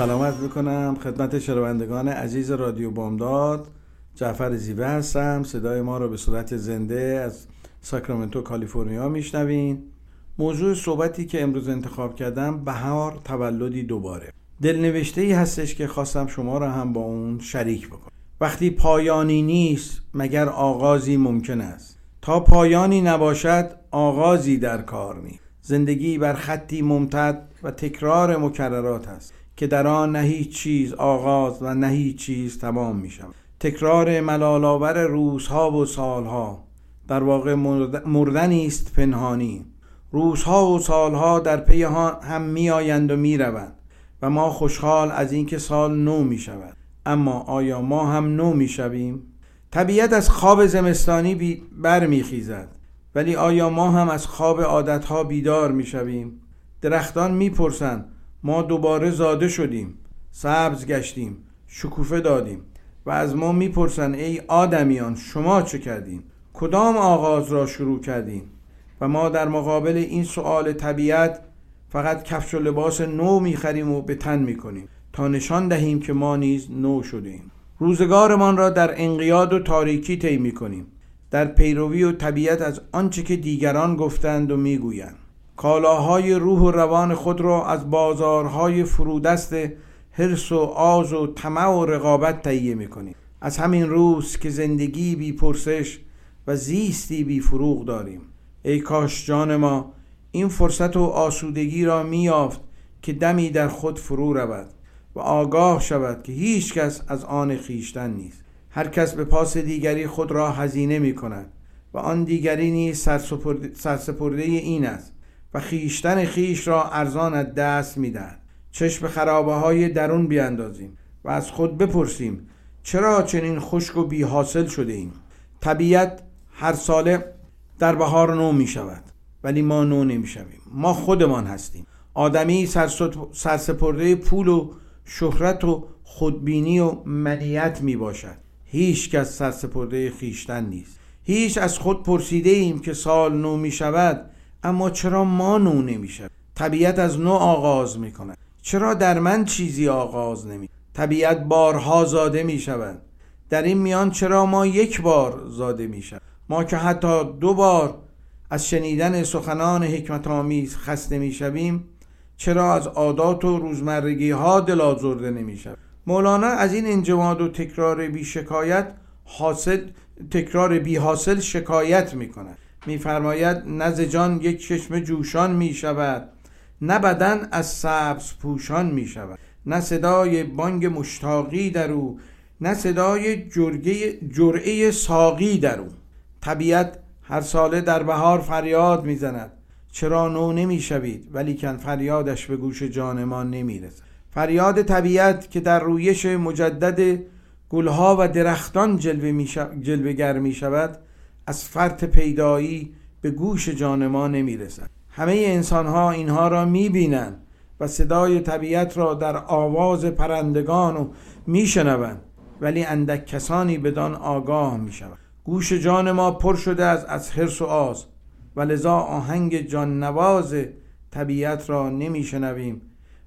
سلامت می‌کنم. خدمت شنوندگان عزیز رادیو بامداد. جعفر زیوه هستم. صدای ما رو به صورت زنده از ساکرامنتو کالیفرنیا میشنوین. موضوع صحبتی که امروز انتخاب کردم بهار تولدی دوباره. دلنوشته ای هستش که خواستم شما را هم با اون شریک بکنم. وقتی پایانی نیست مگر آغازی ممکن است؟ تا پایانی نباشد آغازی در کار می زندگی بر خطی ممتد و تکرار مکررات است. که در آن نه هیچ چیز آغاز و نه هیچ چیز تمام می شود تکرار ملالاور روزها و سالها در واقع مردنی است پنهانی روزها و سالها در پی هم می آیند و می روند و ما خوشحال از اینکه سال نو می شود اما آیا ما هم نو می شویم؟ طبیعت از خواب زمستانی برمیخیزد ولی آیا ما هم از خواب عادتها بیدار می شویم؟ درختان می پرسند ما دوباره زاده شدیم سبز گشتیم شکوفه دادیم و از ما می‌پرسن ای آدمیان شما چه کردین؟ کدام آغاز را شروع کردین؟ و ما در مقابل این سؤال طبیعت فقط کفش و لباس نو می‌خریم و به تن می‌کنیم تا نشان دهیم که ما نیز نو شدیم روزگارمان را در انقیاد و تاریکی طی می‌کنیم. در پیروی و طبیعت از آنچه که دیگران گفتند و می‌گویند. کالاهای روح و روان خود را از بازارهای فرودست حرس و آز و طمع و رقابت تهیه می‌کنیم. از همین روز که زندگی بی پرسش و زیستی بی فروغ داریم. ای کاش جان ما این فرصت و آسودگی را میافت که دمی در خود فرو رود و آگاه شود که هیچ کس از آن خیشتن نیست. هر کس به پاس دیگری خود را هزینه می کند و آن دیگری نیز سرسپرده این است. و خیشتن خیش را ارزان از دست می‌دهد. چشم خرابه های درون بیاندازیم و از خود بپرسیم چرا چنین خشک و بی حاصل شده ایم؟ طبیعت هر ساله در بهار نو می شود ولی ما نو نمی شویم ما خودمان هستیم. آدمی سرسپرده پول و شهرت و خودبینی و منیت می باشد هیچ کس سرسپرده خیشتن نیست. هیچ از خود پرسیده ایم که سال نو می شود اما چرا ما نو نمیشه طبیعت از نو آغاز می‌کنه چرا در من چیزی آغاز نمی طبیعت بارها زاده می شود در این میان چرا ما یک بار زاده می شود ما که حتی دو بار از شنیدن سخنان حکمت آمیز خسته می شویم چرا از عادات و روزمرگی ها دل آزرده نمی شود مولانا از این انجماد و تکرار بی شکایت حاصل تکرار بی حاصل شکایت می کند میفرماید نز جان یک چشم جوشان می شود نه بدن از سبز پوشان می شود نه صدای بانگ مشتاقی در او نه صدای جرعه ساقی در او. طبیعت هر ساله در بهار فریاد می‌زند. چرا نو ولی کن فریادش به گوش جان ما نمی‌رسد. فریاد طبیعت که در رویش مجدد گلها و درختان جلوه, می جلوه گر می شود از فرط پیدایی به گوش جان ما نمی رسد همه انسان ها اینها را می بینند و صدای طبیعت را در آواز پرندگان و می شنوند ولی اندک کسانی بدان آگاه می شود گوش جان ما پر شده از از حرس و آز و لذا آهنگ جان نواز طبیعت را نمی شنویم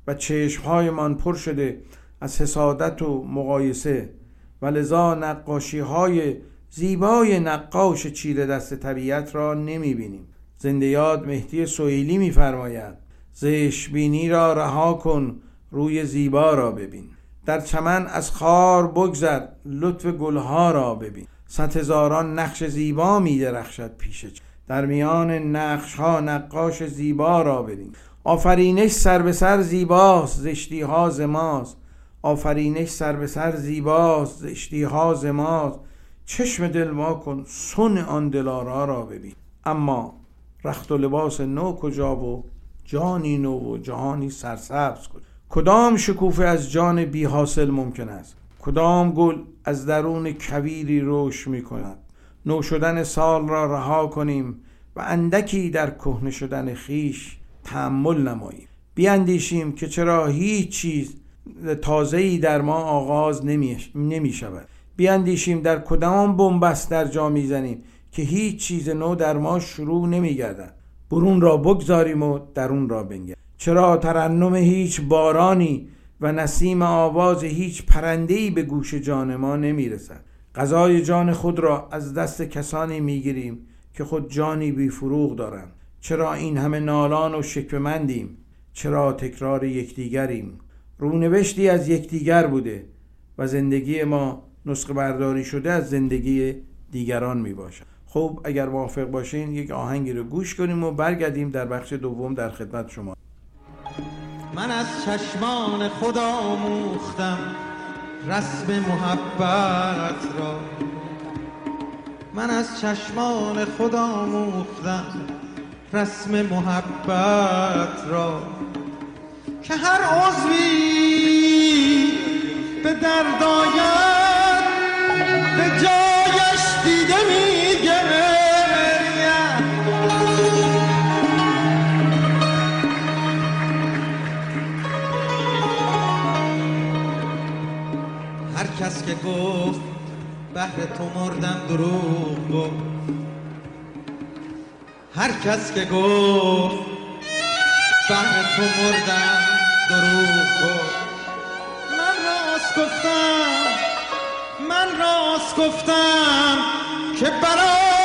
و چشمهایمان پر شده از حسادت و مقایسه و لذا نقاشی های زیبای نقاش چیره دست طبیعت را نمی بینیم زنده یاد مهدی سویلی میفرماید زشبینی را رها کن روی زیبا را ببین. در چمن از خار بگذر لطف گلها را ببین. صد هزاران نقش زیبا می درخشد پیش در میان نقش ها نقاش زیبا را ببین. آفرینش سر به سر زیباست زشتی ها زماست آفرینش سر به سر زیباست زشتی ها زماست چشم دل ما کن سن آن دلارا را ببین. اما رخت و لباس نو کجا و جانی نو و جهانی سرسبز کن کدام شکوفه از جان بی حاصل ممکن است؟ کدام گل از درون کویری روش می کند؟ نو شدن سال را رها کنیم و اندکی در کهنه شدن خیش تحمل نماییم. بیاندیشیم که چرا هیچ چیز تازه‌ای در ما آغاز نمی شود. بیاندیشیم در کدام بنبست در جا می‌زنیم که هیچ چیز نو در ما شروع نمی گردن. برون را بگذاریم و درون را بنگر. چرا ترنم هیچ بارانی و نسیم آواز هیچ پرندهی به گوش جان ما نمی رسد غذای جان خود را از دست کسانی می گیریم که خود جانی بی فروغ دارند. چرا این همه نالان و شکمندیم چرا تکرار یکدیگریم؟ رونوشتی از یکدیگر بوده و زندگی ما نسخه برداری شده از زندگی دیگران می باشد خب اگر موافق باشین یک آهنگی رو گوش کنیم و برگردیم در بخش دوم در خدمت شما. من از چشمان خدا آموختم رسم محبت را. من از چشمان خدا آموختم رسم محبت را. که هر عضوی به درد به جایش دیده میگه هر کس که گفت بهر تو مردم دروغ گفت. هر کس که گفت بهر تو مردم دروغ گفت. من راست گفتم. من راست گفتم که برای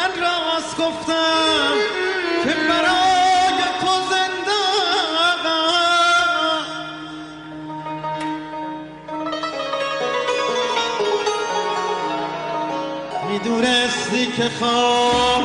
من راست گفتم که برای تو زنده می‌دونستی که خواب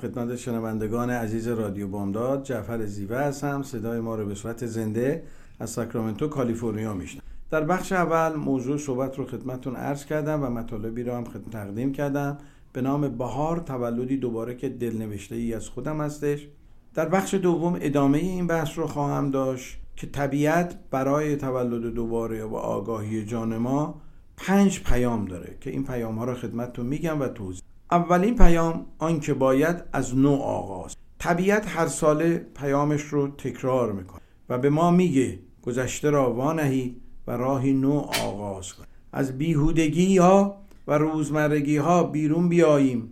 خدمت شنوندگان عزیز رادیو بامداد جعفر زیوه هستم. صدای ما رو به صورت زنده از ساکرامنتو کالیفرنیا میشنم در بخش اول موضوع صحبت رو خدمتون عرض کردم و مطالبی رو هم خدمت تقدیم کردم. به نام بهار تولدی دوباره که دلنوشته ای از خودم هستش. در بخش دوم ادامه این بحث رو خواهم داشت که طبیعت برای تولد دوباره و آگاهی جان ما پنج پیام داره که این پیام ها رو خدمتتون میگم و توضیح اولین پیام آن که باید از نو آغاز. طبیعت هر ساله پیامش رو تکرار می‌کنه و به ما میگه گذشته را وانهی و راهی نو آغاز کن. از بیهودگی ها و روزمرگی ها بیرون بیاییم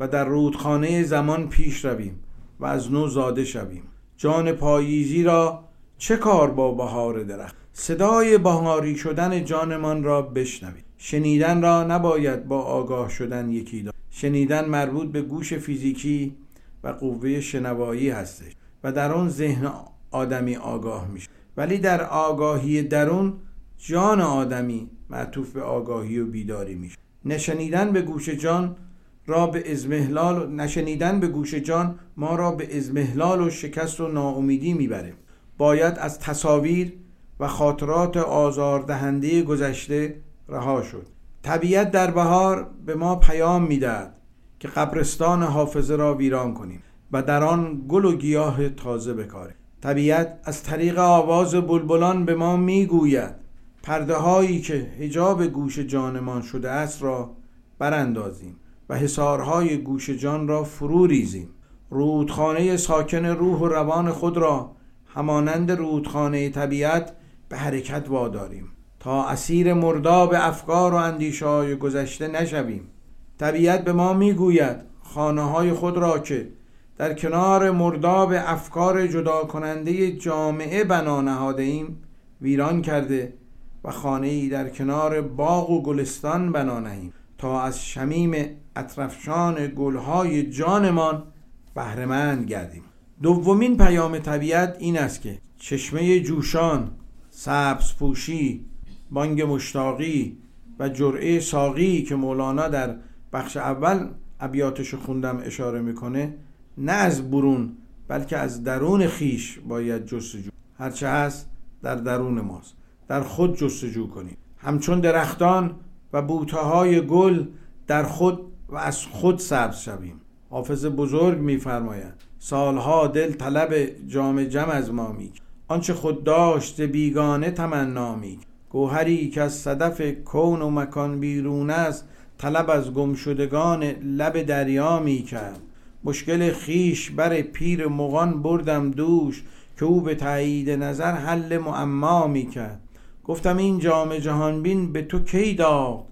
و در رودخانه زمان پیش رویم و از نو زاده شویم. جان پاییزی را چه کار با بهار درخت؟ صدای بهاری شدن جانمان را بشنوید. شنیدن را نباید با آگاه شدن یکی داد شنیدن مربوط به گوش فیزیکی و قوه شنوایی هستش و در آن ذهن آدمی آگاه میشه. ولی در آگاهی درون جان آدمی معطوف به آگاهی و بیداری میشه. نشنیدن به گوش جان را به ازمهلال نشنیدن به گوش جان ما را به ازمهلال و شکست و ناامیدی می‌بره. باید از تصاویر و خاطرات آزاردهنده گذشته رها شد. طبیعت در بهار به ما پیام می‌دهد که قبرستان حافظه را ویران کنیم و در آن گل و گیاه تازه بکاریم. طبیعت از طریق آواز بلبلان به ما می‌گوید پرده هایی که هجاب گوش جانمان شده است را براندازیم و حسارهای گوش جان را فرو ریزیم. رودخانه ساکن روح و روان خود را همانند رودخانه طبیعت به حرکت واداریم. تا اسیر مرداب افکار و اندیشه های گذشته نشویم. طبیعت به ما می‌گوید خانه های خود را که در کنار مرداب افکار جدا کننده جامعه بنا نهاده ایم ویران کرده و خانه ای در کنار باغ و گلستان بنا نهیم. تا از شمیم اطرفشان گلهای جانمان بهرهمند گردیم. دومین پیام طبیعت این است که چشمه جوشان سبز پوشی بانگ مشتاقی و جرعه ساقی که مولانا در بخش اول ابیاتش خوندم اشاره می‌کنه نه از برون بلکه از درون خیش باید جستجو هرچه هست در درون ماست. در خود جستجو کنیم. همچون درختان و بوته گل در خود و از خود سبز شویم. حافظ بزرگ میفرماید سالها دل طلب جام جم از ما می آنچه خود داشت بیگانه تمنا می گوهری که از صدف کون و مکان بیرون است طلب از گمشدگان لب دریا می کرد. مشکل خیش بر پیر مغان بردم دوش که او به تایید نظر حل معما می کرد. گفتم این جام جهان بین به تو کی داد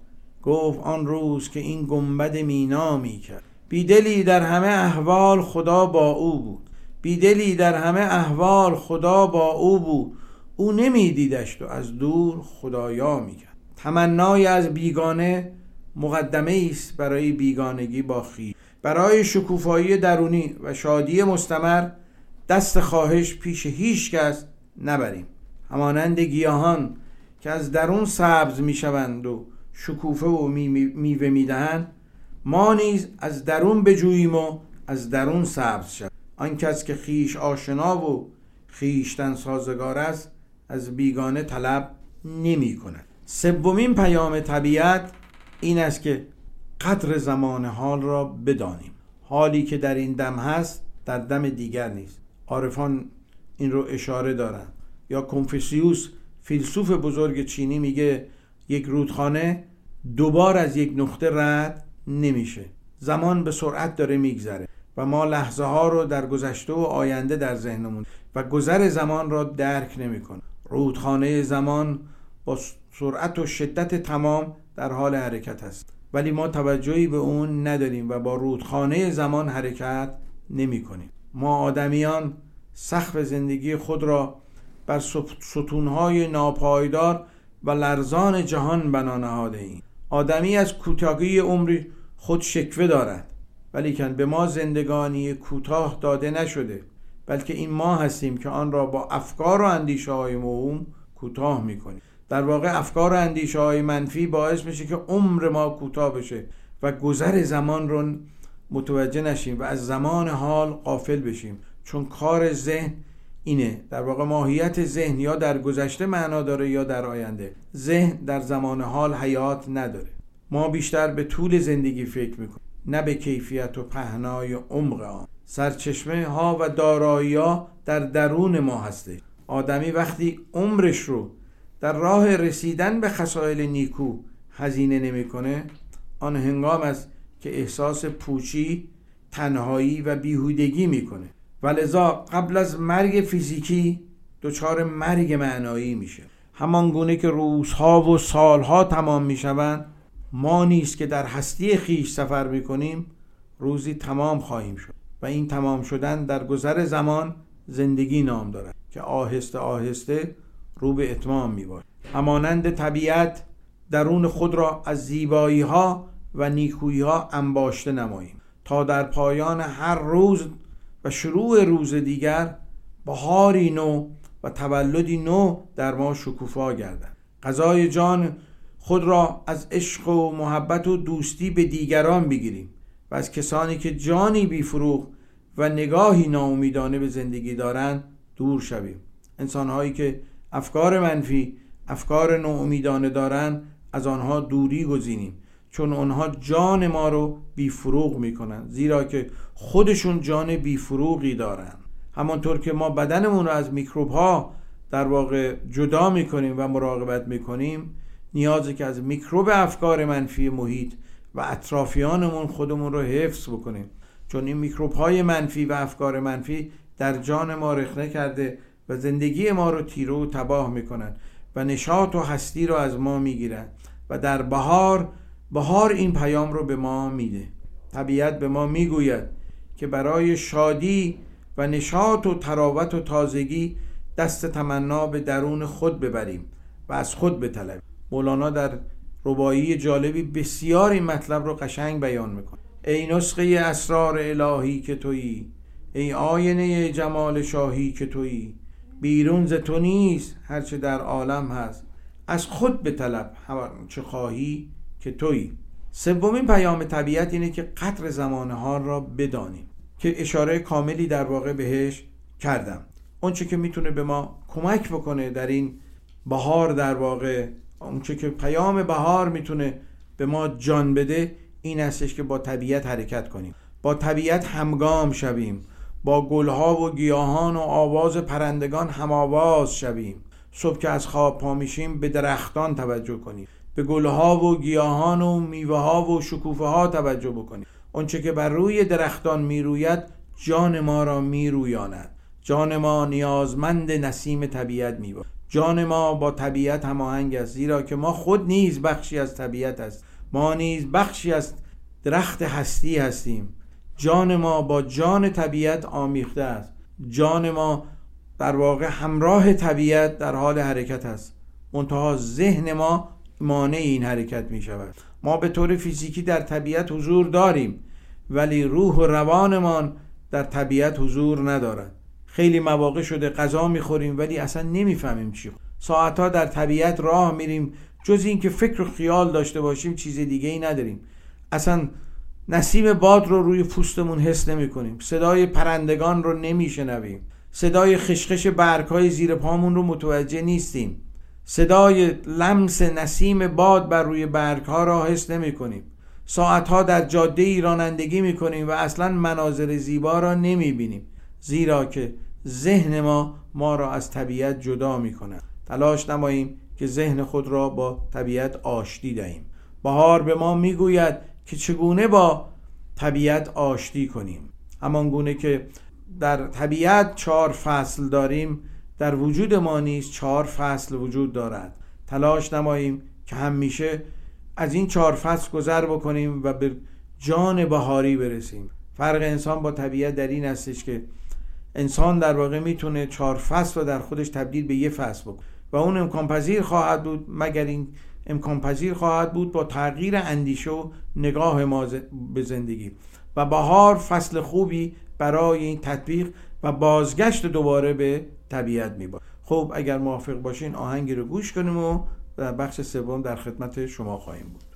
گفت آن روز که این گنبد مینا می کرد. بیدلی در همه احوال خدا با او بود. بیدلی در همه احوال خدا با او بود. او نمیدیدش و از دور خدایا می‌کرد. تمنای از بیگانه مقدمه است برای بیگانگی با خی برای شکوفایی درونی و شادی مستمر دست خواهش پیش هیچ کس نبریم. همانند گیاهان که از درون سبز می‌شوند و شکوفه و میوه می‌دهند ما نیز از درون بجوییم و از درون سبز شد آن کس که خیش آشنا و خیشتن سازگار است از بیگانه طلب نمی کند. سومین پیام طبیعت این است که قدر زمان حال را بدانیم. حالی که در این دم هست در دم دیگر نیست. عارفان این رو اشاره دارند یا کنفوسیوس فیلسوف بزرگ چینی میگه یک رودخانه دوبار از یک نقطه رد نمیشه. زمان به سرعت داره میگذره و ما لحظه ها رو در گذشته و آینده در ذهنمون و گذر زمان را درک نمی‌کنه رودخانه زمان با سرعت و شدت تمام در حال حرکت است. ولی ما توجهی به اون نداریم و با رودخانه زمان حرکت نمی کنیم. ما آدمیان سخف زندگی خود را بر ستونهای ناپایدار و لرزان جهان بنا نهاده ایم. آدمی از کوتاهی عمری خود شکوه دارد ولیکن به ما زندگانی کوتاه داده نشده. بلکه این ما هستیم که آن را با افکار و اندیشه های موهوم کوتاه می‌کنیم. در واقع افکار و اندیشه های منفی باعث میشه که عمر ما کوتاه بشه و گذر زمان رو متوجه نشیم و از زمان حال قافل بشیم. چون کار ذهن اینه. در واقع ماهیت ذهن یا در گذشته معنا داره یا در آینده. ذهن در زمان حال حیات نداره. ما بیشتر به طول زندگی فکر می‌کنیم نه به کیفیت و پهنای عمق آن. سرچشمه ها و دارایی ها در درون ما هسته آدمی وقتی عمرش رو در راه رسیدن به خسائل نیکو هزینه نمی‌کنه آن هنگام است که احساس پوچی تنهایی و بیهودگی می‌کنه. و لذا قبل از مرگ فیزیکی دچار مرگ معنایی میشه. همان گونه که روزها و سالها تمام می‌شوند ما نیست که در هستی خیش سفر می‌کنیم روزی تمام خواهیم شد. و این تمام شدن در گذر زمان زندگی نام دارد که آهسته آهسته رو به اتمام می همانند طبیعت درون خود را از زیبایی ها و نیکویی ها انباشته نماییم. تا در پایان هر روز و شروع روز دیگر بهاری نو و تولدی نو در ما شکوفا گردد. غذای جان خود را از عشق و محبت و دوستی به دیگران بگیریم. و از کسانی که جانی بیفروغ و نگاهی ناامیدانه به زندگی دارند دور شویم. انسانهایی که افکار منفی افکار ناامیدانه دارند از آنها دوری گزینیم. چون آنها جان ما رو بیفروغ می‌کنن زیرا که خودشون جان بیفروغی دارن همانطور که ما بدنمون رو از میکروب ها در واقع جدا می‌کنیم و مراقبت می‌کنیم نیازی که از میکروب افکار منفی محیط و اطرافیانمون خودمون رو حفظ بکنیم. چون این میکروب های منفی و افکار منفی در جان ما رخنه کرده و زندگی ما رو تیره و تباه می‌کنن و نشاط و هستی رو از ما می‌گیرن و در بهار بهار این پیام رو به ما میده. طبیعت به ما می‌گوید که برای شادی و نشاط و تراوت و تازگی دست تمنا به درون خود ببریم و از خود بطلبیم. مولانا در ربایی جالبی بسیار این مطلب رو قشنگ بیان می‌کنه. ای نسخه اسرار الهی که تویی ای آینه جمال شاهی که تویی بیرون ز تو نیست هرچه در عالم هست. از خود به طلب چه خواهی که تویی. سومین پیام طبیعت اینه که قطر زمان حال را بدانیم. که اشاره کاملی در واقع بهش کردم. اونچه که می‌تونه به ما کمک بکنه در این بهار در واقع اونچه که پیام بهار می‌تونه به ما جان بده این هستش که با طبیعت حرکت کنیم. با طبیعت همگام شویم. با گلها و گیاهان و آواز پرندگان هم آواز شویم. صبح که از خواب پا میشیم به درختان توجه کنیم. به گلها و گیاهان و میوه ها و شکوفه ها توجه بکنیم. اونچه که بر روی درختان می‌روید جان ما را میرویاند. جان ما نیازمند نسیم طبیعت می‌باشد. جان ما با طبیعت هماهنگ است زیرا که ما خود نیز بخشی از طبیعت است. ما نیز بخشی از درخت هستی هستیم. جان ما با جان طبیعت آمیخته است. جان ما در واقع همراه طبیعت در حال حرکت است. منتها ذهن ما مانع این حرکت می شود. ما به طور فیزیکی در طبیعت حضور داریم ولی روح و روانمان در طبیعت حضور ندارد. خیلی مواقع شده غذا می‌خوریم ولی اصلا نمی‌فهمیم چی. ساعتها در طبیعت راه میریم. جز اینکه فکر و خیال داشته باشیم چیز دیگه ای نداریم. اصلا نسیم باد رو روی پوستمون حس نمی کنیم صدای پرندگان رو نمیشنویم. صدای خشخش برگ های زیر پامون رو متوجه نیستیم. صدای لمس نسیم باد بر روی برگ ها را حس نمی کنیم ساعتها در جاده ای رانندگی می کنیم و اصلا مناظر زیبا را نمی بینیم زیرا که ذهن ما ما را از طبیعت جدا می کند تلاش نماییم که ذهن خود را با طبیعت آشتی دهیم. بهار به ما می‌گوید که چگونه با طبیعت آشتی کنیم. همان گونه که در طبیعت چهار فصل داریم در وجود ما نیز چهار فصل وجود دارد. تلاش نماییم که همیشه از این چهار فصل گذر بکنیم و به جان بهاری برسیم. فرق انسان با طبیعت در این استش که انسان در واقع می‌تونه چهار فصل رو در خودش تبدیل به یه فصل بکنه. و اون امکان پذیر خواهد بود مگر این امکان پذیر خواهد بود با تغییر اندیشه و نگاه ما به زندگی. و بهار فصل خوبی برای این تطبیق و بازگشت دوباره به طبیعت میباد خب اگر موافق باشین آهنگی رو گوش کنیم و در بخش سوم در خدمت شما خواهیم بود.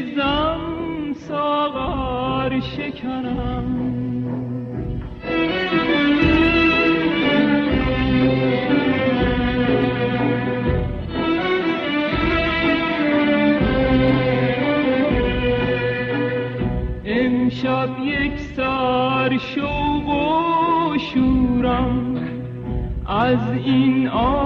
سبو بریزم ساغر شکنم. امشب یک سر شوق و شورم. از این عالم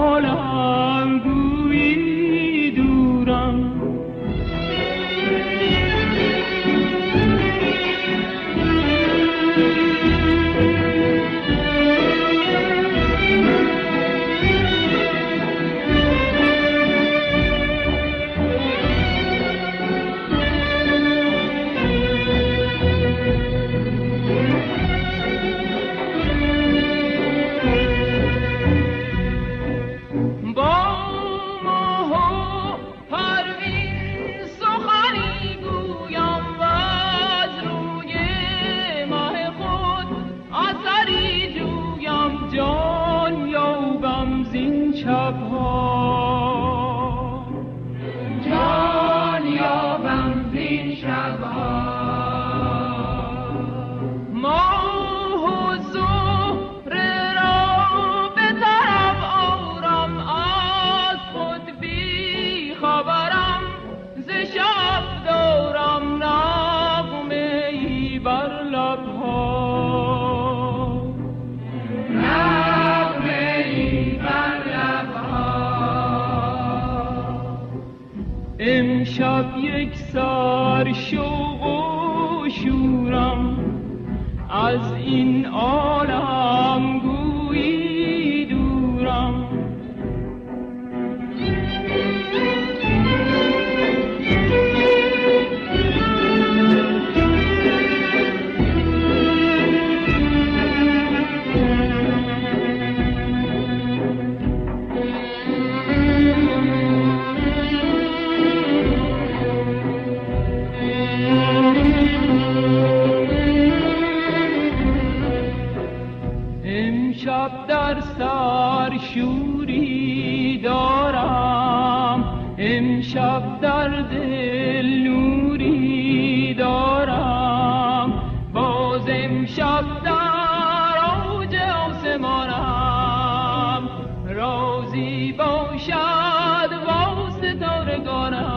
باشد با ستارگانم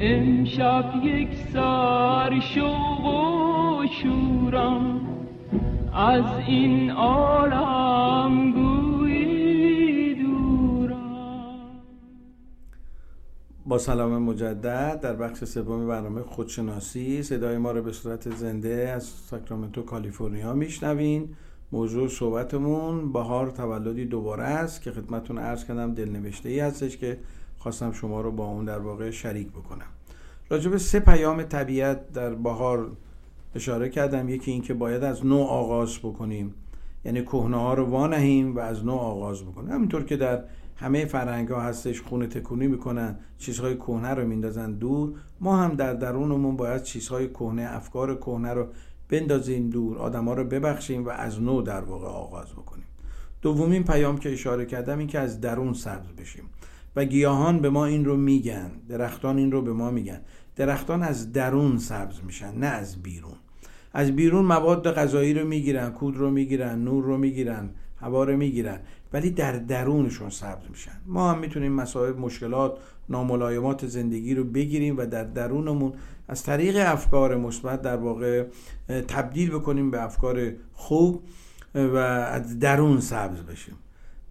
امشب یک سر شوق و شورم. از این عالم گویی با سلام مجدد در بخش سوم برنامه خودشناسی صدای ما رو به صورت زنده از ساکرامنتو کالیفرنیا میشنوین. موضوع صحبتمون بهار تولدی دوباره است که خدمتون عرض کردم دلنوشته ای هستش که خواستم شما رو با اون در واقع شریک بکنم. راجب سه پیام طبیعت در بهار اشاره کردم. یکی این که باید از نو آغاز بکنیم. یعنی کهنه ها رو وانهیم و از نو آغاز بکنیم. همینطور که در همه فرهنگ ها هستش خونه تکونی می‌کنن چیزهای کهنه رو میندازن دور. ما هم در درونمون باید چیزهای کهنه افکار کهنه رو بندازیم دور آدما رو ببخشیم و از نو در واقع آغاز بکنیم. دومین پیام که اشاره کردم این که از درون سبز بشیم. و گیاهان به ما این رو میگن درختان این رو به ما میگن. درختان از درون سبز میشن نه از بیرون. از بیرون مواد غذایی رو می‌گیرن کود رو می‌گیرن نور رو می‌گیرن هوا رو می‌گیرن. ولی در درونشون سبز میشن. ما هم می‌تونیم مسائل مشکلات ناملایمات زندگی رو بگیریم و در درونمون از طریق افکار مثبت در واقع تبدیل بکنیم به افکار خوب و از درون سبز بشیم.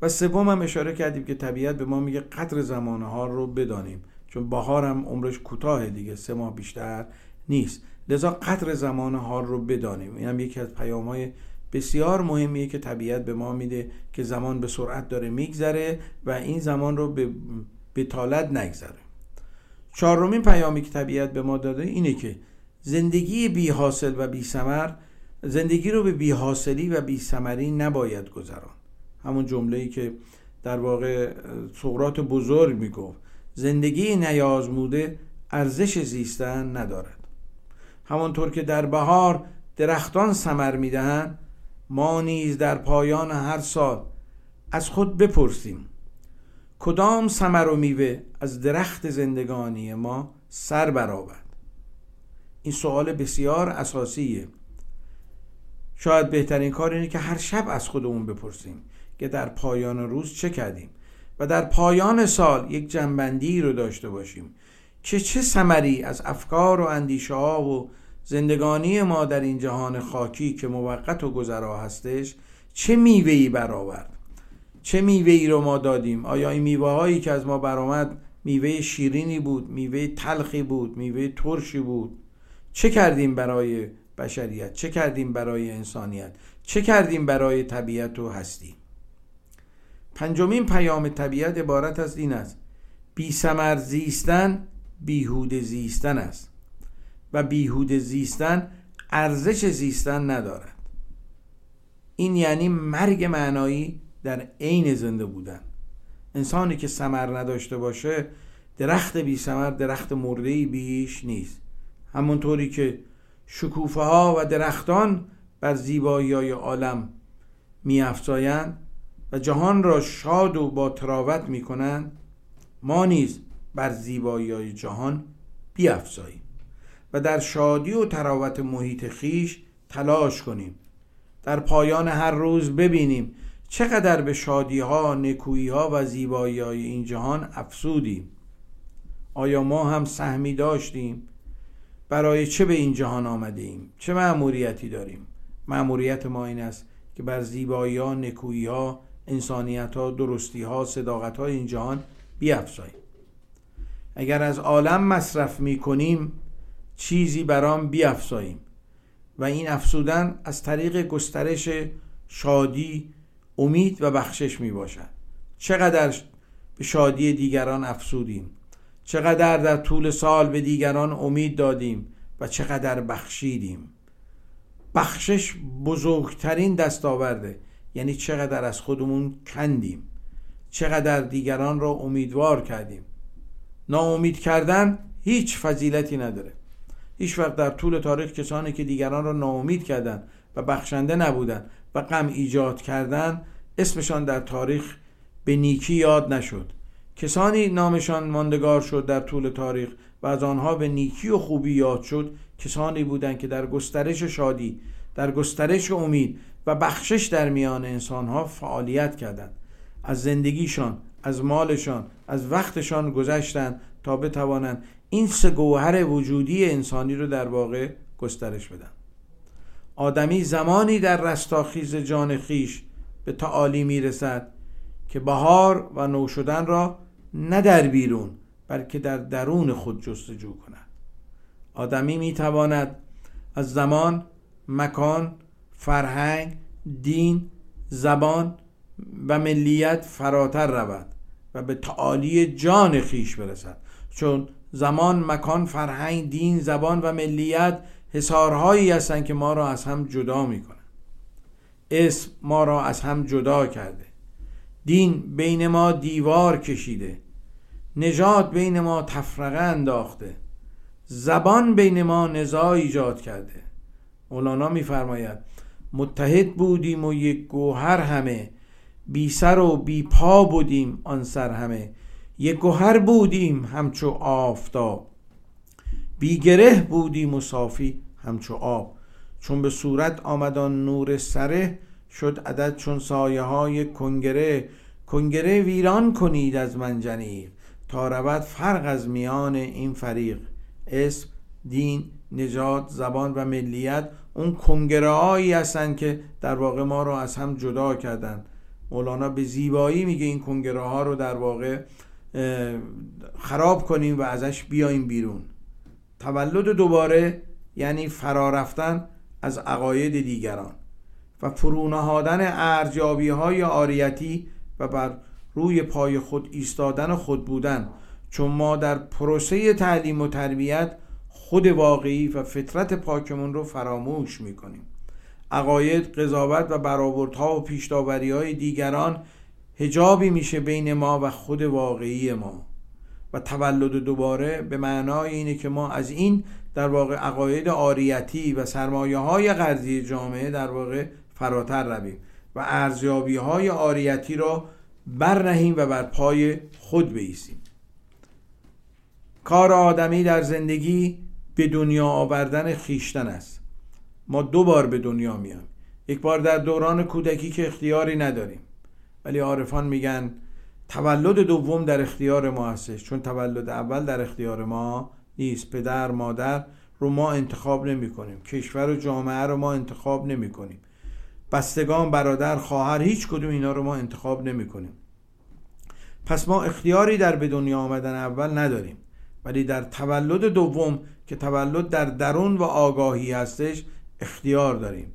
و سوم هم اشاره کردیم که طبیعت به ما میگه قدر زمانه ها رو بدانیم. چون بهار هم عمرش کوتاه دیگه سه ماه بیشتر نیست. لذا قدر زمان حال رو بدانیم. این هم یکی از پیام های بسیار مهمیه که طبیعت به ما میده که زمان به سرعت داره میگذره و این زمان رو به بتالت نگذره. چهارمین پیامی که طبیعت به ما داده اینه که زندگی بی حاصل و بی سمر زندگی رو به بی حاصلی و بی سمری نباید گذران همون جمله ای که در واقع سقرات بزرگ می‌گفت زندگی نیازموده ارزش زیستن ندارد. همانطور که در بهار درختان سمر می‌دهند ما نیز در پایان هر سال از خود بپرسیم کدام سمر و میوه از درخت زندگانی ما سر برآورد؟ این سوال بسیار اساسیه. شاید بهترین کار اینه که هر شب از خودمون بپرسیم که در پایان روز چه کردیم و در پایان سال یک جنبندی رو داشته باشیم که چه سمری از افکار و اندیشه ها و زندگانی ما در این جهان خاکی که موقت و گذرا هستش چه میوهی برآورد. چه میوهی رو ما دادیم؟ آیا این میوه هایی که از ما برآمد میوه شیرینی بود میوه تلخی بود میوه ترشی بود؟ چه کردیم برای بشریت؟ چه کردیم برای انسانیت؟ چه کردیم برای طبیعت و هستی؟ پنجمین پیام طبیعت عبارت از این است. بی سمر زیستن بیهود زیستن است و بیهود زیستن ارزش زیستن ندارد. این یعنی مرگ معنایی در عین زنده بودن. انسانی که سمر نداشته باشه درخت بی سمر درخت مرده بیش نیست. همونطوری که شکوفه ها و درختان بر زیبایی های عالم می و جهان را شاد و با تراوت می کنند ما نیز بر زیبایی های جهان بیافزاییم و در شادی و تراوت محیط خیش تلاش کنیم. در پایان هر روز ببینیم چقدر به شادی ها، نکویی ها و زیبایی های این جهان افسودیم؟ آیا ما هم سهمی داشتیم؟ برای چه به این جهان آمده ایم چه مأموریتی داریم؟ مأموریت ما این است که بر زیبایی ها، نکویی ها، انسانیت ها، درستی ها، صداقت ها این جهان بیافزاییم. اگر از عالم مصرف می کنیم چیزی برام بیافزاییم و این افسودن از طریق گسترش شادی امید و بخشش می باشد. چقدر به شادی دیگران افسودیم چقدر در طول سال به دیگران امید دادیم و چقدر بخشیدیم. بخشش بزرگترین دستاورده. یعنی چقدر از خودمون کندیم. چقدر دیگران را امیدوار کردیم. ناامید کردن هیچ فضیلتی نداره. هیچ وقت در طول تاریخ کسانی که دیگران را ناامید کردند و بخشنده نبودند و غم ایجاد کردند اسمشان در تاریخ به نیکی یاد نشد. کسانی نامشان ماندگار شد در طول تاریخ و از آنها به نیکی و خوبی یاد شد. کسانی بودند که در گسترش شادی در گسترش امید و بخشش در میان انسانها فعالیت کردند. از زندگیشان از مالشان از وقتشان گذشتند تا بتوانند این سه گوهر وجودی انسانی رو در واقع گسترش بدن. آدمی زمانی در رستاخیز جان خیش به تعالی می‌رسد که بهار و نو شدن را نه در بیرون بلکه در درون خود جستجو کند. آدمی می‌تواند از زمان مکان فرهنگ دین زبان و ملیت فراتر رود و به تعالی جان خیش برسد. چون زمان مکان فرهنگ دین زبان و ملیت حسارهایی هستند که ما را از هم جدا می‌کنند اسم ما را از هم جدا کرده. دین بین ما دیوار کشیده. نجات بین ما تفرقه انداخته. زبان بین ما نزاع ایجاد کرده. مولانا میفرماید متحد بودیم و یک گوهر همه. بی سر و بی پا بودیم آن سر همه. یک گوهر بودیم همچو آفتاب. بی گره بودیم و صافی. همچو آب. چون به صورت آمدان نور سره شد عدد چون سایه های کنگره. کنگره ویران کنید از منجنیق تا رود فرق از میان این فریق. اسم دین نجات زبان و ملیت اون کنگره هایی هستن که در واقع ما رو از هم جدا کردن. مولانا به زیبایی میگه این کنگره ها رو در واقع خراب کنیم و ازش بیایم بیرون. تولد دوباره یعنی فرا رفتن از عقاید دیگران و فرونهادن ارجابی های آریتی و بر روی پای خود ایستادن و خود بودن چون ما در پروسه تعلیم و تربیت خود واقعی و فطرت پاکمون رو فراموش می‌کنیم. عقاید، قضاوت و برآوردها و پیشتاوری های دیگران هجابی میشه بین ما و خود واقعی ما و تولد دوباره به معنای اینه که ما از این در واقع عقاید آریتی و سرمایه های غرضی جامعه در واقع فراتر رویم و ارزیابی های آریتی را برنهیم و بر پای خود بیسیم کار آدمی در زندگی به دنیا آوردن خیشتن است. ما دو بار به دنیا میام یک بار در دوران کودکی که اختیاری نداریم. ولی عارفان میگن تولد دوم در اختیار ما هستش چون تولد اول در اختیار ما نیست. پدر مادر رو ما انتخاب نمی کنیم. کشور و جامعه رو ما انتخاب نمی کنیم. بستگان برادر خواهر هیچ کدوم اینا رو ما انتخاب نمی کنیم. پس ما اختیاری در به دنیا آمدن اول نداریم. ولی در تولد دوم که تولد در درون و آگاهی هستش اختیار داریم.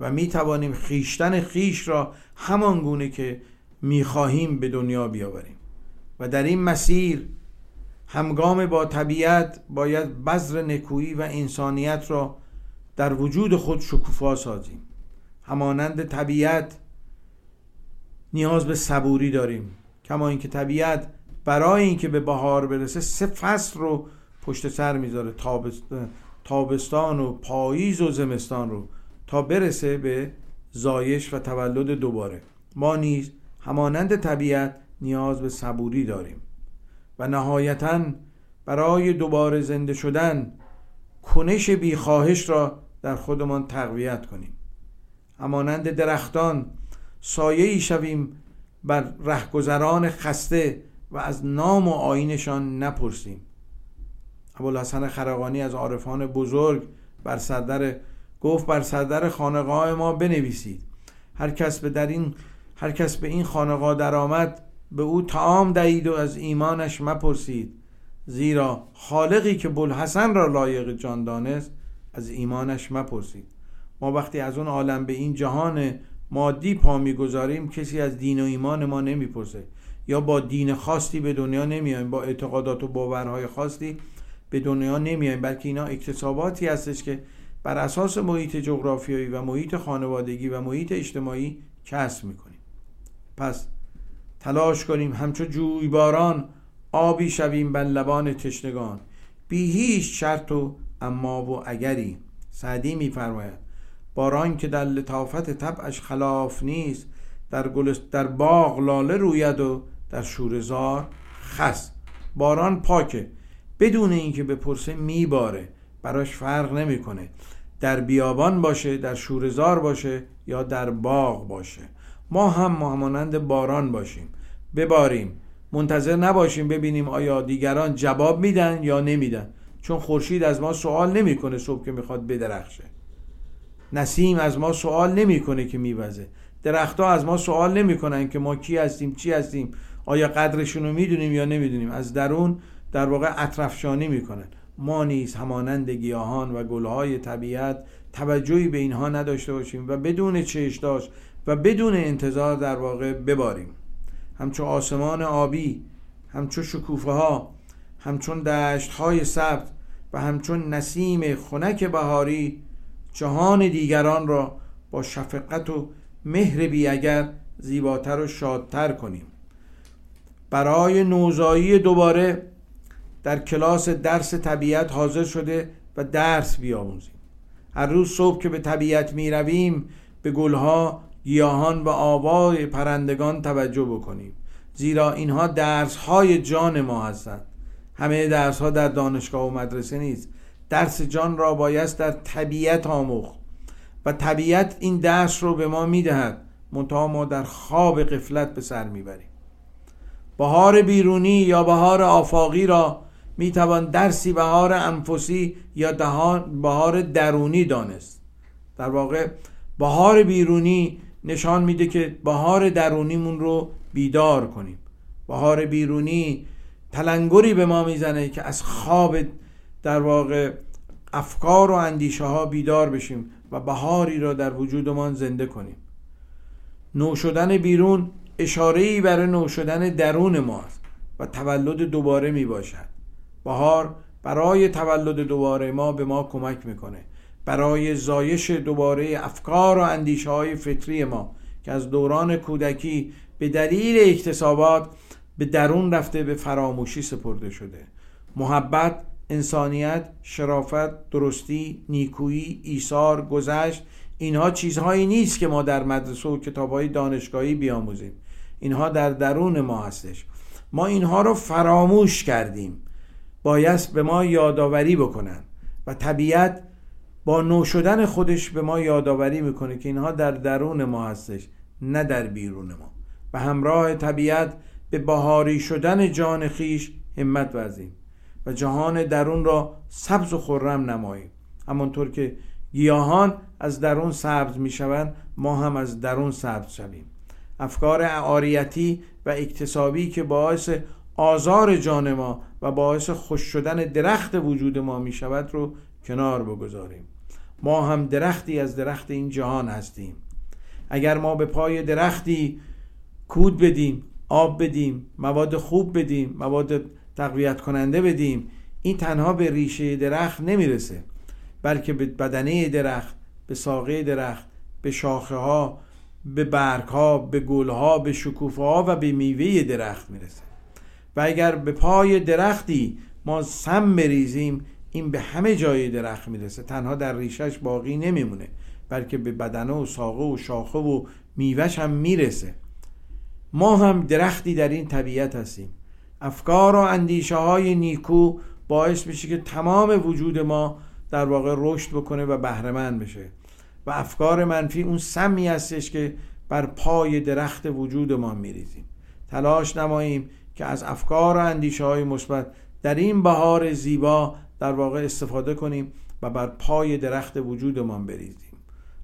و می توانیم خیشتن خیش را همان گونه که می خواهیم به دنیا بیاوریم. و در این مسیر همگام با طبیعت باید بذر نکویی و انسانیت را در وجود خود شکوفا سازیم. همانند طبیعت نیاز به صبوری داریم کما اینکه طبیعت برای اینکه به بهار برسه سه فصل رو پشت سر می‌ذاره تابستان و پاییز و زمستان رو تا برسه به زایش و تولد دوباره. ما نیز همانند طبیعت نیاز به صبوری داریم. و نهایتا برای دوباره زنده شدن کنش بیخواهش را در خودمان تقویت کنیم. همانند درختان سایه ای شویم بر رهگذران خسته و از نام و آینشان نپرسیم. ابوالحسن خرقانی از عارفان بزرگ بر سردر گفت بر سردر خانقاه ما بنویسید. هر کس به در این هر کس به این خانقاه درآمد به او تعام دهید و از ایمانش مپرسید. زیرا خالقی که بلحسن را لایق جان دانست از ایمانش مپرسید. ما وقتی از اون عالم به این جهان مادی پا می‌گذاریم کسی از دین و ایمان ما نمی‌پرسه. یا با دین خاصی به دنیا نمیایم با اعتقادات و باورهای خاصی به دنیا نمیایم بلکه اینا اکتساباتی هستش که بر اساس محیط جغرافیایی و محیط خانوادگی و محیط اجتماعی کسب می‌کنیم. پس تلاش کنیم همچو جویباران آبی شویم بر لبان تشنگان. بی هیچ شرط و اما و اگری سعدی میفرماید. باران که در لطافت طبعش خلاف نیست در, در باغ لاله روید و در شورزار خس. باران پاکه بدون اینکه بپرسه میباره براش فرق نمی‌کنه. در بیابان باشه در شورزار باشه یا در باغ باشه. ما هم همانند باران باشیم. بباریم. منتظر نباشیم ببینیم آیا دیگران جواب میدن یا نمیدن. چون خورشید از ما سوال نمی‌کنه صبح که می‌خواد بدرخشه. نسیم از ما سوال نمی‌کنه که میوزه. درختها از ما سوال نمی‌کنن که ما کی هستیم چی هستیم. آیا قدرشون رو می‌دونیم یا نمی‌دونیم. از درون در واقع اطرفشانی می‌کنن. ما نیز همانند گیاهان و گلهای طبیعت توجهی به اینها نداشته باشیم و بدون چش داشت و بدون انتظار در واقع بباریم. همچون آسمان آبی همچون شکوفه ها همچون دشت های سبز و همچون نسیم خنک بهاری جهان دیگران را با شفقت و مهر بی اگر زیباتر و شادتر کنیم. برای نوزایی دوباره در کلاس درس طبیعت حاضر شده و درس بیاموزیم. هر روز صبح که به طبیعت می رویم به گلها گیاهان و آوای پرندگان توجه بکنیم زیرا اینها درس های جان ما هستند. همه درس ها در دانشگاه و مدرسه نیست. درس جان را بایست در طبیعت آموخت. و طبیعت این درس رو به ما می‌دهد منتها ما در خواب قفلت به سر می‌بریم. بهار بیرونی یا بهار آفاقی را می‌توان درسی بهار انفسی یا بهار درونی دانست. در واقع بهار بیرونی نشان میده که بهار درونیمون رو بیدار کنیم. بهار بیرونی تلنگری به ما می‌زنه که از خواب در واقع افکار و اندیشه ها بیدار بشیم و بهاری را در وجودمان زنده کنیم. نو شدن بیرون اشاره ای برای نو شدن درون ماست و تولد دوباره می باشد بهار برای تولد دوباره ما به ما کمک می‌کنه. برای زایش دوباره افکار و اندیشه های فطری ما که از دوران کودکی به دلیل اکتسابات به درون رفته به فراموشی سپرده شده. محبت انسانیت شرافت درستی نیکویی ایثار گذشت اینها چیزهایی نیست که ما در مدرسه و کتابهای دانشگاهی بیاموزیم. اینها در درون ما هستش. ما اینها رو فراموش کردیم. بایست به ما یادآوری بکنن و طبیعت با نو شدن خودش به ما یادآوری می‌کنه که اینها در درون ما هستش نه در بیرون ما. و همراه طبیعت به بهاری شدن جان خیش همت ورزیم و جهان درون را سبز و خرم نماییم. همانطور که گیاهان از درون سبز می‌شوند ما هم از درون سبز شویم. افکار عاریتی و اکتسابی که باعث آزار جان ما و باعث خوش شدن درخت وجود ما می شود رو کنار بگذاریم. ما هم درختی از درخت این جهان هستیم. اگر ما به پای درختی کود بدیم آب بدیم مواد خوب بدیم مواد تقویت کننده بدیم این تنها به ریشه درخت نمی‌رسه بلکه به بدنه درخت به ساقه درخت به شاخه ها به برگ ها به گل ها به شکوفه ها و به میوه درخت می‌رسه. و اگر به پای درختی ما سم بریزیم این به همه جای درخت می‌رسه. تنها در ریشش باقی نمیمونه بلکه به بدنه و ساقه و شاخه و میوهش هم می‌رسه. ما هم درختی در این طبیعت هستیم. افکار و اندیشه های نیکو باعث میشه که تمام وجود ما در واقع رشد بکنه و بهرهمند بشه. و افکار منفی اون سمی هستش که بر پای درخت وجود ما میریزیم. تلاش نماییم که از افکار و اندیشه های مثبت در این بهار زیبا در واقع استفاده کنیم و بر پای درخت وجودمان بریزیم.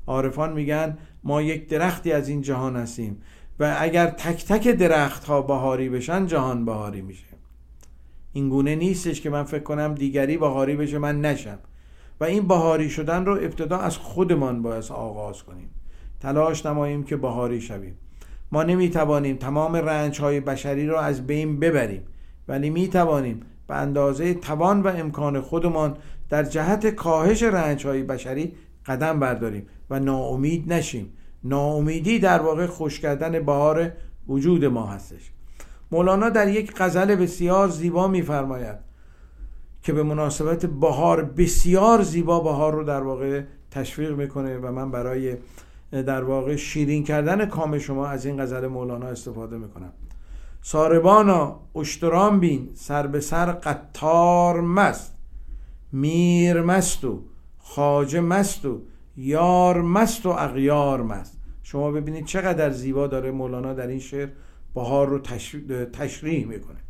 عارفان میگن ما یک درختی از این جهان هستیم و اگر تک تک درخت ها بهاری بشن جهان بهاری میشه. این گونه نیستش که من فکر کنم دیگری بهاری بشه من نشم. و این بهاری شدن رو ابتدا از خودمان باید آغاز کنیم. تلاش نماییم که بهاری شویم. ما نمی‌توانیم تمام رنج های بشری را از بین ببریم. ولی می‌توانیم به اندازه توان و امکان خودمان در جهت کاهش رنج های بشری قدم برداریم و ناامید نشیم. ناامیدی در واقع خوش کردن بهار وجود ما هستش. مولانا در یک غزل بسیار زیبا میفرماید که به مناسبت بهار بسیار زیبا بهار رو در واقع تشویق می‌کنه و من برای در واقع شیرین کردن کام شما از این غزل مولانا استفاده می‌کنم. ساربانا اشتران بین سر به سر قطار مست میر مست و خاجه مست و یار مست و اغیار مست. شما ببینید چقدر زیبا داره مولانا در این شعر بهار رو تشریح می‌کنه.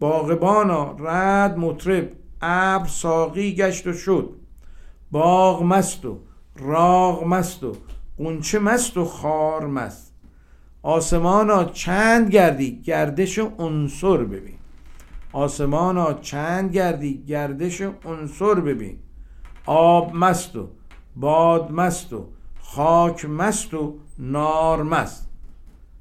باغبانا رد مطرب ابر ساقی گشت و شد. باغ مست و راغ مست و قنچه مست و خار مست. آسمانا چند گردی؟ گردش عنصر ببین. آسمانا چند گردی؟ گردش عنصر ببین. آب مست و باد مست و خاک مست و نار مست.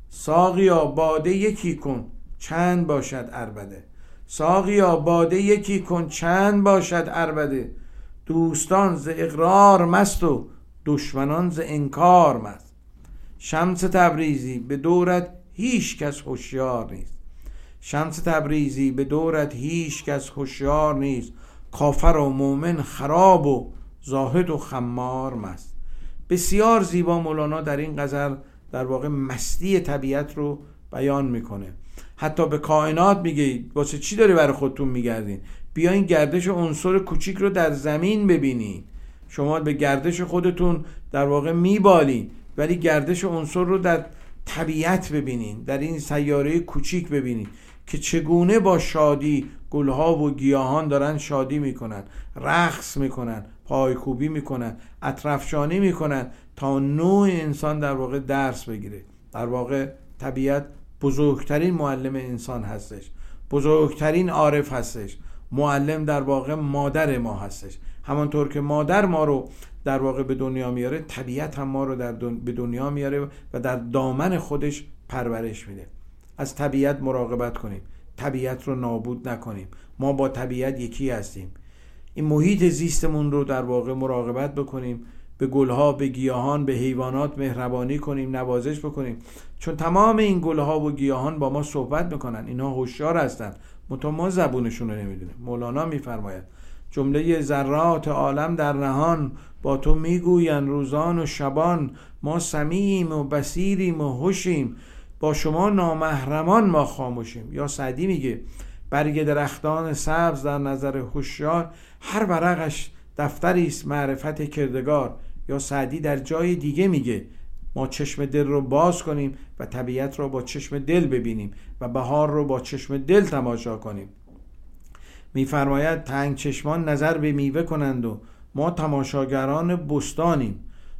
ساقیا باده یکی کن چند باشد اربده ساقیا باده یکی کن چند باشد اربده دوستان ز اقرار مست و دشمنان ز انکار مست. شمس تبریزی به دورت هیچ کس هوشیار نیست. شمس تبریزی به دورت هیچ کس هوشیار نیست. کافر و مؤمن خراب و زاهد و خمار مست. بسیار زیبا مولانا در این غزل در واقع مستی طبیعت رو بیان می‌کنه. حتی به کائنات میگه واسه چی داری برای خودتون میگردین؟ بیاین گردش عنصر کوچیک رو در زمین ببینین. شما به گردش خودتون در واقع میبالین. ولی گردش عنصر رو در طبیعت ببینین در این سیاره کوچیک ببینین که چگونه با شادی گلها و گیاهان دارن شادی می‌کنن رقص می‌کنن پایکوبی می‌کنن اطرفشانی می‌کنن تا نوع انسان در واقع درس بگیره. در واقع طبیعت بزرگترین معلم انسان هستش بزرگترین عارف هستش معلم در واقع مادر ما هستش. همانطور که مادر ما رو در واقع به دنیا میاره طبیعت هم ما رو در به دنیا میاره و در دامن خودش پرورش میده. از طبیعت مراقبت کنیم. طبیعت رو نابود نکنیم. ما با طبیعت یکی هستیم. این محیط زیستمون رو در واقع مراقبت بکنیم. به گلها به گیاهان به حیوانات مهربانی کنیم نوازش بکنیم. چون تمام این گلها و گیاهان با ما صحبت می‌کنن. اینها هوشیار هستند منتها ما زبونشون رو نمی‌دونیم. مولانا میفرماید جمله ذرات عالم در نهان با تو می‌گویند روزان و شبان ما سمیم و بسیریم و هوشیم. با شما نامحرمان ما خاموشیم. یا سعدی میگه برگ درختان سبز در نظر هوشیار هر ورقش دفتری است معرفت کردگار. یا سعدی در جای دیگه میگه ما چشم دل رو باز کنیم و طبیعت رو با چشم دل ببینیم و بهار رو با چشم دل تماشا کنیم. میفرماید تنگ چشمان نظر به میوه کنند و ما تماشاگران بستانیم.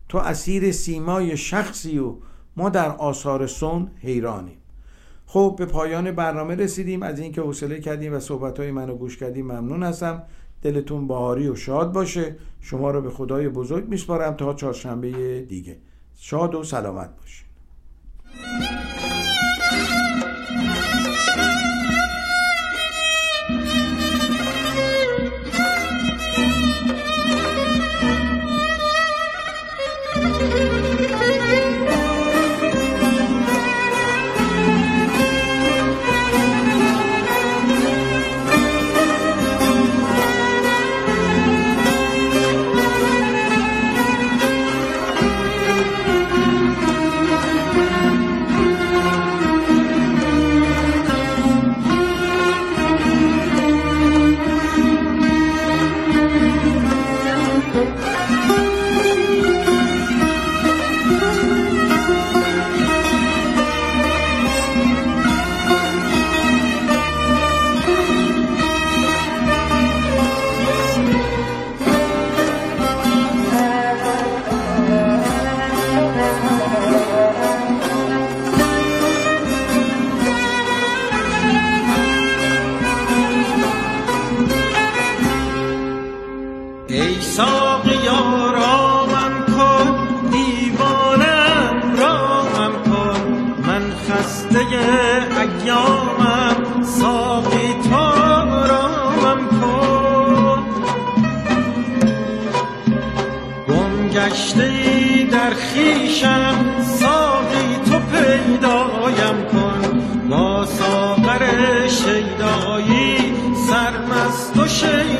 تو اسیر سیمای شخصی و ما در آثار سون حیرانیم. خب به پایان برنامه رسیدیم. از اینکه حوصله کردیم و صحبت های منو گوش کردیم ممنون هستم. دلتون بهاری و شاد باشه. شما رو به خدای بزرگ میسپارم تا چهارشنبه دیگه. شاد و سلامت باشید میشم ساقی تو پیدایم کن. با ساقر شیدایی سرمست و شیدایی.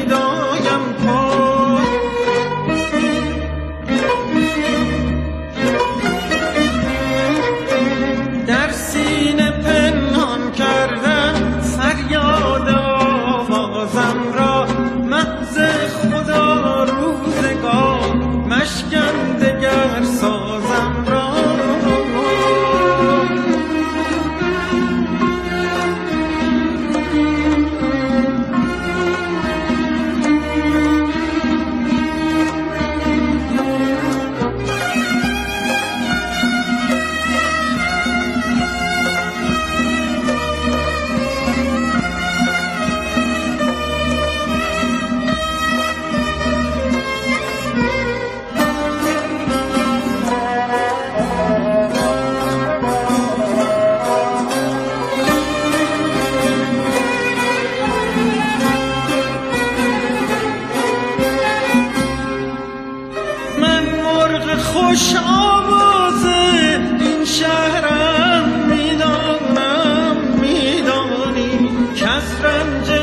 friend